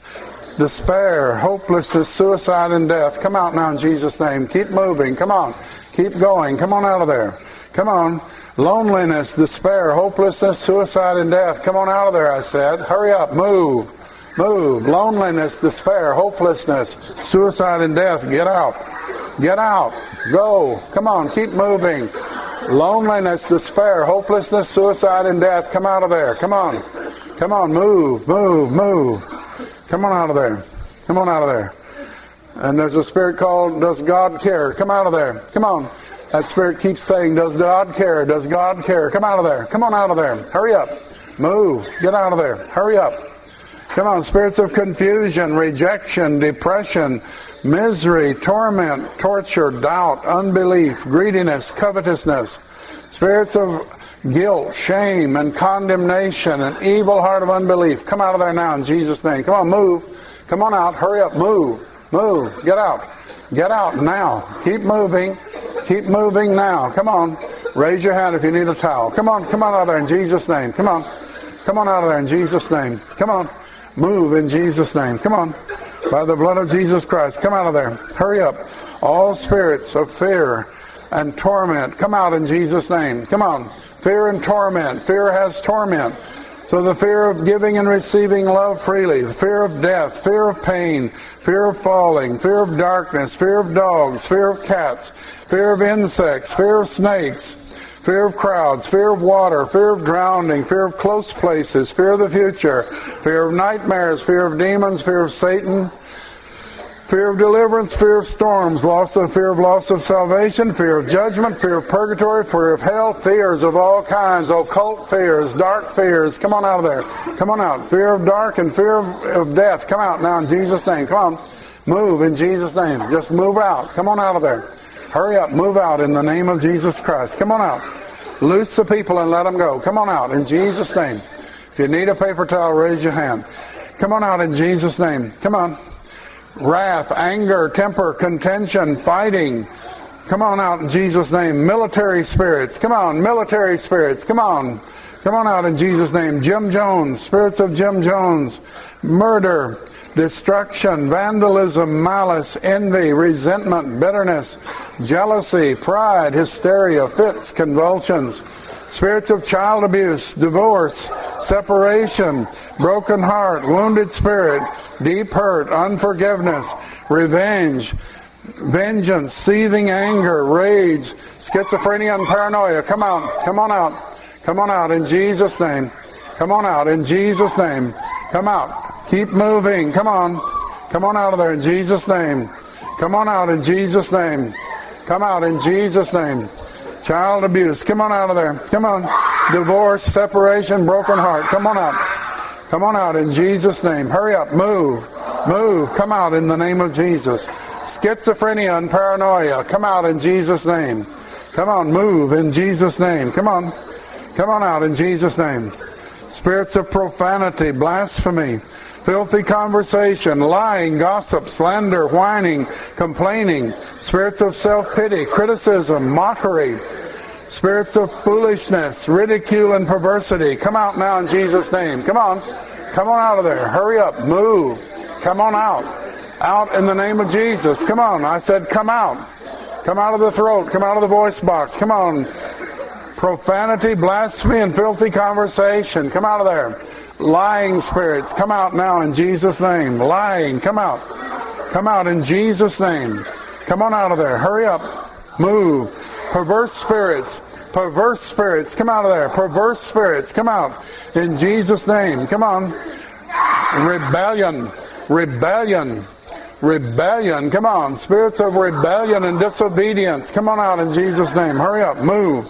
despair, hopelessness, suicide, and death. Come out now in Jesus' name. Keep moving. Come on. Keep going. Come on out of there. Come on. Loneliness, despair, hopelessness, suicide, and death. Come on out of there, I said. Hurry up. Move. Move. Loneliness, despair, hopelessness, suicide, and death. Get out. Get out. Go. Come on. Keep moving. Loneliness, despair, hopelessness, suicide, and death. Come out of there. Come on. Come on. Move. Move. Move. Come on out of there. Come on out of there. And there's a spirit called Does God Care? Come out of there. Come on. That spirit keeps saying, Does God care? Does God care? Come out of there. Come on out of there. Hurry up. Move. Get out of there. Hurry up. Come on. Spirits of confusion, rejection, depression, misery, torment, torture, doubt, unbelief, greediness, covetousness. Spirits of guilt, shame, and condemnation, an evil heart of unbelief. Come out of there now in Jesus' name. Come on, move. Come on out. Hurry up. Move. Move. Get out. Get out now. Keep moving. Keep moving now. Come on. Raise your hand if you need a towel. Come on. Come on out of there in Jesus' name. Come on. Come on out of there in Jesus' name. Come on. Move in Jesus' name. Come on. By the blood of Jesus Christ. Come out of there. Hurry up. All spirits of fear and torment. Come out in Jesus' name. Come on. Fear and torment. Fear has torment. So the fear of giving and receiving love freely, the fear of death, fear of pain, fear of falling, fear of darkness, fear of dogs, fear of cats, fear of insects, fear of snakes, fear of crowds, fear of water, fear of drowning, fear of close places, fear of the future, fear of nightmares, fear of demons, fear of Satan, fear of deliverance, fear of storms, loss of fear of loss of salvation, fear of judgment, fear of purgatory, fear of hell, fears of all kinds, occult fears, dark fears. Come on out of there. Come on out. Fear of dark and fear of, of death. Come out now in Jesus' name. Come on. Move in Jesus' name. Just move out. Come on out of there. Hurry up. Move out in the name of Jesus Christ. Come on out. Loose the people and let them go. Come on out in Jesus' name. If you need a paper towel, raise your hand. Come on out in Jesus' name. Come on wrath, anger, temper, contention, fighting. Come on out in Jesus' name. Military spirits. Come on, military spirits. Come on. Come on out in Jesus' name. Jim Jones, spirits of Jim Jones. Murder, destruction, vandalism, malice, envy, resentment, bitterness, jealousy, pride, hysteria, fits, convulsions spirits of child abuse, divorce, separation, broken heart, wounded spirit, deep hurt, unforgiveness, revenge, vengeance, seething anger, rage, schizophrenia, and paranoia. Come out. Come on out. Come on out in Jesus' name. Come on out in Jesus' name. Come out. Keep moving. Come on. Come on out of there in Jesus' name. Come on out in Jesus' name. Come out in Jesus' name. Child abuse. Come on out of there. Come on. Divorce, separation, broken heart. Come on out. Come on out in Jesus' name. Hurry up. Move. Move. Come out in the name of Jesus. Schizophrenia and paranoia. Come out in Jesus' name. Come on. Move in Jesus' name. Come on. Come on out in Jesus' name. Spirits of profanity, blasphemy, filthy conversation, lying, gossip, slander, whining, complaining, spirits of self pity, criticism, mockery, spirits of foolishness, ridicule, and perversity. Come out now in Jesus' name. Come on. Come on out of there. Hurry up. Move. Come on out. Out in the name of Jesus. Come on. I said, come out. Come out of the throat. Come out of the voice box. Come on. Profanity, blasphemy, and filthy conversation. Come out of there. Lying spirits. Come out now in Jesus' name. Lying. Come out. Come out in Jesus' name. Come on out of there. Hurry up. Move. Perverse spirits. Perverse spirits. Come out of there. Perverse spirits. Come out in Jesus' name. Come on. Rebellion. Rebellion. Rebellion. Come on. Spirits of rebellion and disobedience. Come on out in Jesus' name. Hurry up. Move.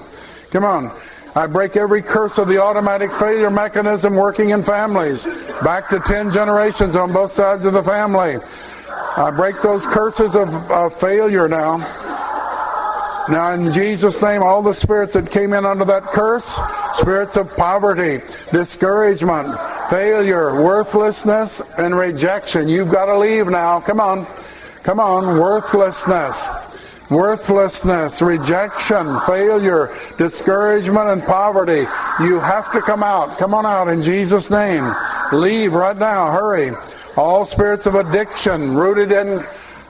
Come on. I break every curse of the automatic failure mechanism working in families. Back to 10 generations on both sides of the family. I break those curses of, of failure now. Now, in Jesus' name, all the spirits that came in under that curse spirits of poverty, discouragement, failure, worthlessness, and rejection you've got to leave now. Come on. Come on. Worthlessness worthlessness, rejection, failure, discouragement, and poverty. You have to come out. Come on out in Jesus' name. Leave right now. Hurry. All spirits of addiction rooted in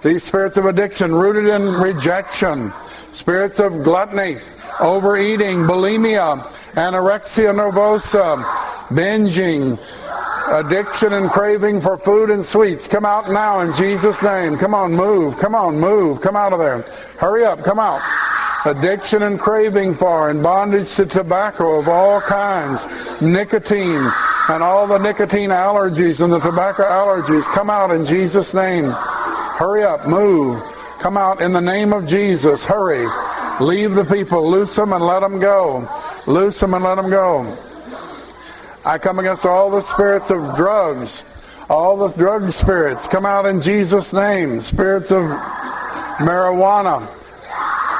these spirits of addiction rooted in rejection, spirits of gluttony, overeating, bulimia, anorexia nervosa, binging, addiction and craving for food and sweets. Come out now in Jesus' name. Come on, move. Come on, move. Come out of there. Hurry up. Come out. Addiction and craving for and bondage to tobacco of all kinds, nicotine and all the nicotine allergies and the tobacco allergies. Come out in Jesus' name. Hurry up. Move. Come out in the name of Jesus. Hurry. Leave the people. Loose them and let them go. Loose them and let them go. I come against all the spirits of drugs, all the drug spirits. Come out in Jesus' name. Spirits of marijuana,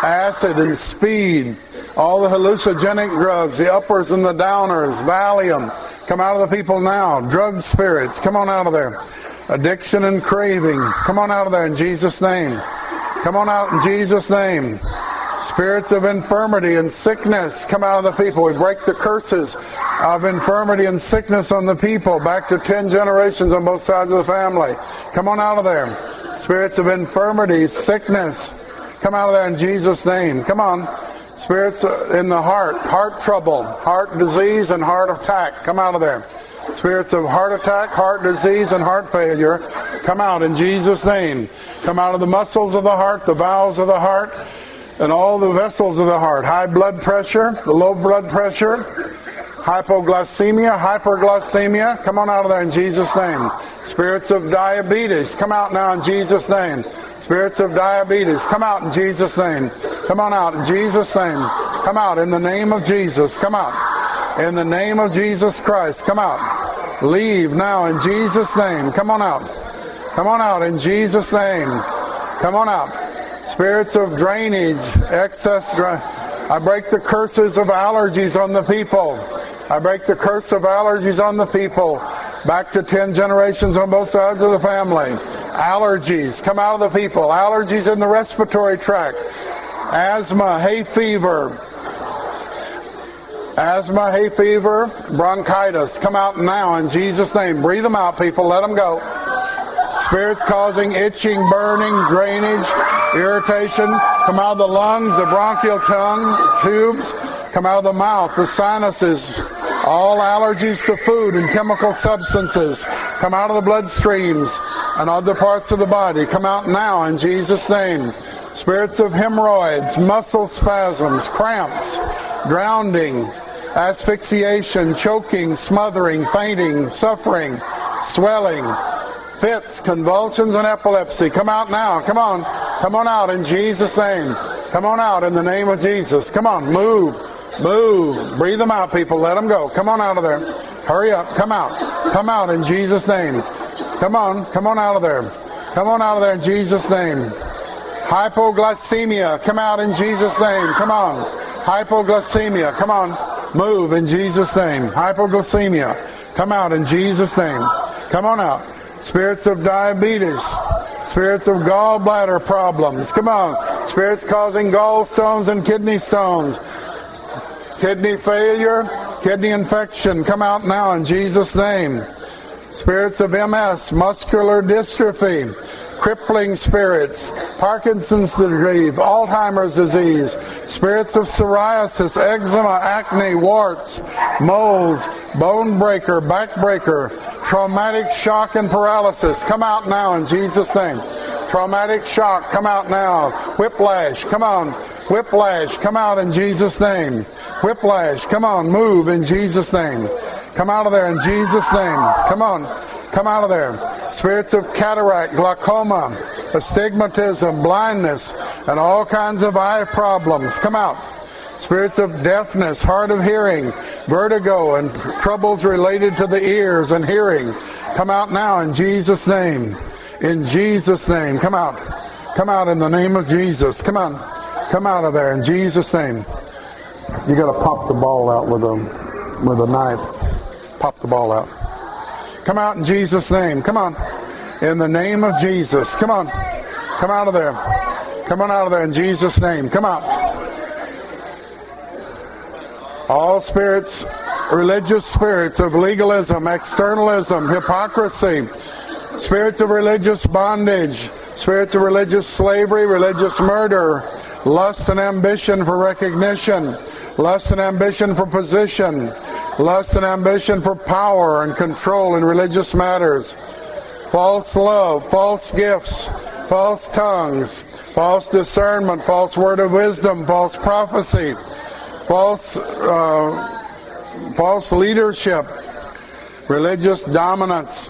acid and speed, all the hallucinogenic drugs, the uppers and the downers, Valium. Come out of the people now. Drug spirits, come on out of there. Addiction and craving, come on out of there in Jesus' name. Come on out in Jesus' name. Spirits of infirmity and sickness come out of the people. We break the curses of infirmity and sickness on the people back to 10 generations on both sides of the family. Come on out of there. Spirits of infirmity, sickness, come out of there in Jesus' name. Come on. Spirits in the heart, heart trouble, heart disease, and heart attack, come out of there. Spirits of heart attack, heart disease, and heart failure, come out in Jesus' name. Come out of the muscles of the heart, the valves of the heart, and all the vessels of the heart. High blood pressure, low blood pressure, hypoglycemia, hyperglycemia. Come on out of there in Jesus' name. Spirits of diabetes, come out now in Jesus' name. Spirits of diabetes, come out in Jesus' name. Come on out in Jesus' name. Come out in the name of Jesus. Come out. In the name of Jesus Christ. Come out. Leave now in Jesus' name. Come on out. Come on out in Jesus' name. Come on out. Spirits of drainage, excess I break the curses of allergies on the people. I break the curse of allergies on the people. Back to 10 generations on both sides of the family. Allergies come out of the people. Allergies in the respiratory tract. Asthma, hay fever. Asthma, hay fever, bronchitis. Come out now in Jesus' name. Breathe them out, people. Let them go. Spirits causing itching, burning, drainage, irritation. Come out of the lungs, the bronchial tongue, tubes. Come out of the mouth, the sinuses, All allergies to food and chemical substances come out of the bloodstreams and other parts of the body. Come out now in Jesus' name. Spirits of hemorrhoids, muscle spasms, cramps, drowning, asphyxiation, choking, smothering, fainting, suffering, swelling, fits, convulsions, and epilepsy. Come out now. Come on. Come on out in Jesus' name. Come on out in the name of Jesus. Come on. Move. Move. Breathe them out, people. Let them go. Come on out of there. Hurry up. Come out. Come out in Jesus' name. Come on. Come on out of there. Come on out of there in Jesus' name. Hypoglycemia. Come out in Jesus' name. Come on. Hypoglycemia. Come on. Move in Jesus' name. Hypoglycemia. Come out in Jesus' name. Come on out. Spirits of diabetes. Spirits of gallbladder problems. Come on. Spirits causing gallstones and kidney stones. Kidney failure, kidney infection. Come out now in Jesus' name. Spirits of MS, muscular dystrophy, crippling spirits, Parkinson's disease, Alzheimer's disease, spirits of psoriasis, eczema, acne, warts, moles, bone breaker, back breaker, traumatic shock and paralysis. Come out now in Jesus' name. Traumatic shock, come out now. Whiplash, come on. Whiplash, come out in Jesus' name. Whiplash, come on, move in Jesus' name. Come out of there in Jesus' name. Come on, come out of there. Spirits of cataract, glaucoma, astigmatism, blindness, and all kinds of eye problems. Come out. Spirits of deafness, hard of hearing, vertigo, and troubles related to the ears and hearing. Come out now in Jesus' name. In Jesus' name. Come out. Come out in the name of Jesus. Come on. Come out of there in Jesus' name. You got to pop the ball out with a with a knife. Pop the ball out. Come out in Jesus' name. Come on. In the name of Jesus. Come on. Come out of there. Come on out of there in Jesus' name. Come out. All spirits, religious spirits of legalism, externalism, hypocrisy, spirits of religious bondage, spirits of religious slavery, religious murder, lust and ambition for recognition, lust and ambition for position, lust and ambition for power and control in religious matters, false love, false gifts, false tongues, false discernment, false word of wisdom, false prophecy, false uh, false leadership, religious dominance,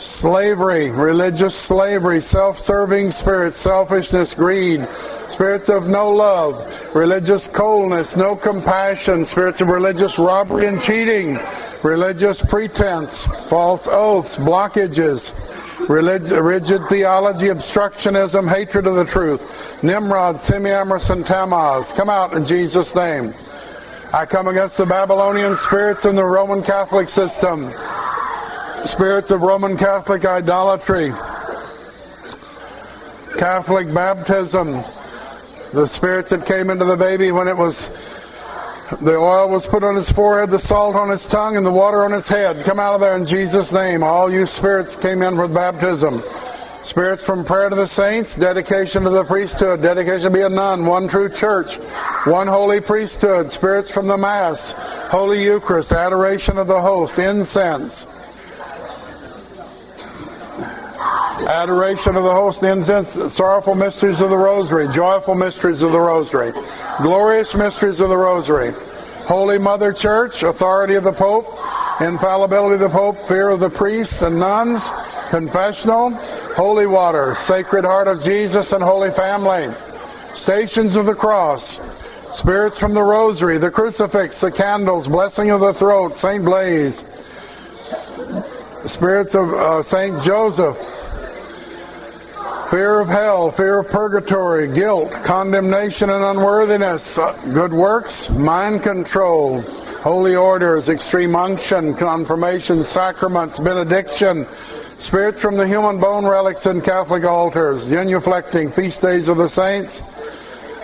slavery, religious slavery, self-serving spirits, selfishness, greed, spirits of no love, religious coldness, no compassion, spirits of religious robbery and cheating, religious pretense, false oaths, blockages, rigid theology, obstructionism, hatred of the truth, Nimrod, Semiramis, and Tammuz. Come out in Jesus' name. I come against the Babylonian spirits in the Roman Catholic system, spirits of Roman Catholic idolatry, Catholic baptism, the spirits that came into the baby when it was the oil was put on his forehead, the salt on his tongue, and the water on his head. Come out of there in Jesus' name. All you spirits came in for baptism. Spirits from prayer to the saints, dedication to the priesthood, dedication to be a nun, one true church, one holy priesthood, spirits from the Mass, Holy Eucharist, adoration of the host, incense, adoration of the host, incense, sorrowful mysteries of the Rosary, joyful mysteries of the Rosary, glorious mysteries of the Rosary, Holy Mother Church, authority of the Pope, infallibility of the Pope, fear of the priests and nuns, confessional, holy water, Sacred Heart of Jesus and Holy Family, stations of the cross, spirits from the Rosary, the crucifix, the candles, blessing of the throat, Saint Blaise, spirits of uh, Saint Joseph, fear of hell, fear of purgatory, guilt, condemnation and unworthiness, uh, good works, mind control, holy orders, extreme unction, confirmation, sacraments, benediction, spirits from the human bone relics and Catholic altars, genuflecting, feast days of the saints,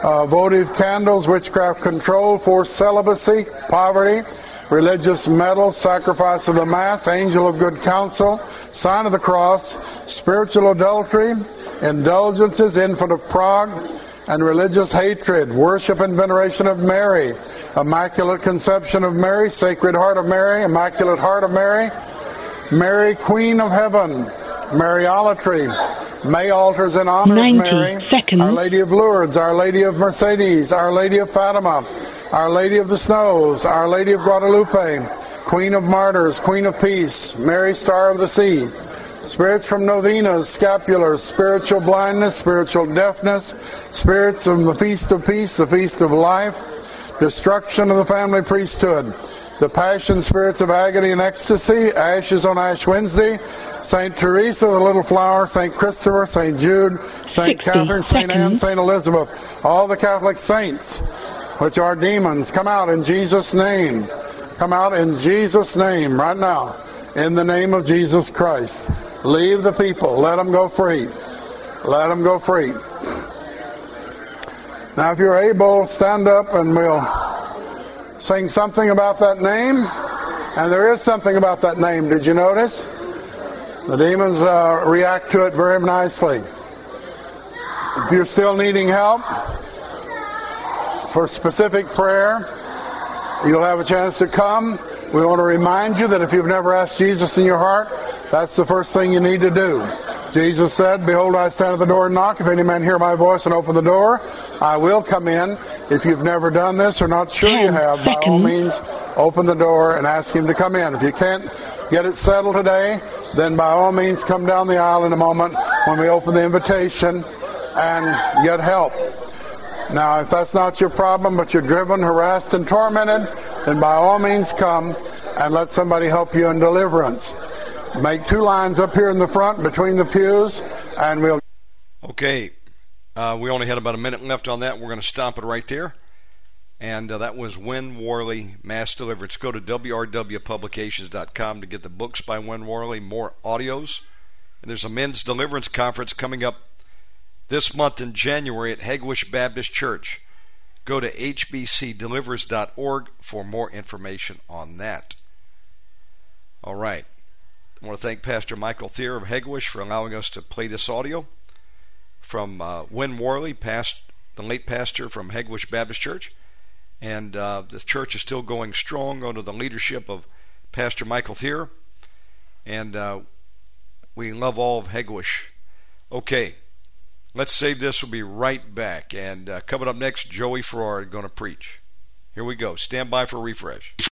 uh, votive candles, witchcraft control, forced celibacy, poverty, religious medals, sacrifice of the Mass, angel of good counsel, sign of the cross, spiritual adultery, indulgences, infant of Prague, and religious hatred, worship and veneration of Mary, Immaculate Conception of Mary, Sacred Heart of Mary, Immaculate Heart of Mary, Mary Queen of Heaven, Mariolatry, May altars in honor of Mary, seconds. Our Lady of Lourdes, Our Lady of Mercedes, Our Lady of Fatima, Our Lady of the Snows, Our Lady of Guadalupe, Queen of Martyrs, Queen of Peace, Mary Star of the Sea, spirits from novenas, scapulars, spiritual blindness, spiritual deafness, spirits from the Feast of Peace, the Feast of Life, destruction of the family priesthood, the passion spirits of agony and ecstasy, ashes on Ash Wednesday, St. Teresa, the little flower, St. Christopher, St. Jude, St. Catherine, St. Anne. St. Elizabeth, all the Catholic saints, which are demons, come out in Jesus' name. Come out in Jesus' name right now. In the name of Jesus Christ. Leave the people. Let them go free. Let them go free. Now, if you're able, stand up and we'll sing something about that name. And there is something about that name. Did you notice? The demons uh, react to it very nicely. If you're still needing help for specific prayer, you'll have a chance to come. We want to remind you that if you've never asked Jesus in your heart, that's the first thing you need to do. Jesus said, Behold, I stand at the door and knock. If any man hear my voice and open the door, I will come in. If you've never done this or not sure you have, by all means, open the door and ask him to come in. If you can't get it settled today, then by all means, come down the aisle in a moment when we open the invitation and get help. Now, if that's not your problem, but you're driven, harassed, and tormented, then by all means come and let somebody help you in deliverance. Make two lines up here in the front between the pews, and we'll Okay, uh, we only had about a minute left on that. We're going to stop it right there. And uh, that was Win Worley Mass Deliverance. Go to WRWPublications.com to get the books by Win Worley, more audios. And there's a men's deliverance conference coming up this month in January at Hegewisch Baptist Church. Go to hbcdelivers.org for more information on that. All right. I want to thank Pastor Michael Thierer of Hegewisch for allowing us to play this audio from uh, Win Worley, past the late pastor from Hegewisch Baptist Church, and uh, the church is still going strong under the leadership of Pastor Michael Thierer, and uh, we love all of Hegewisch. Okay, let's save this. We'll be right back, and uh, coming up next, Joey Farrar going to preach. Here we go. Stand by for refresh.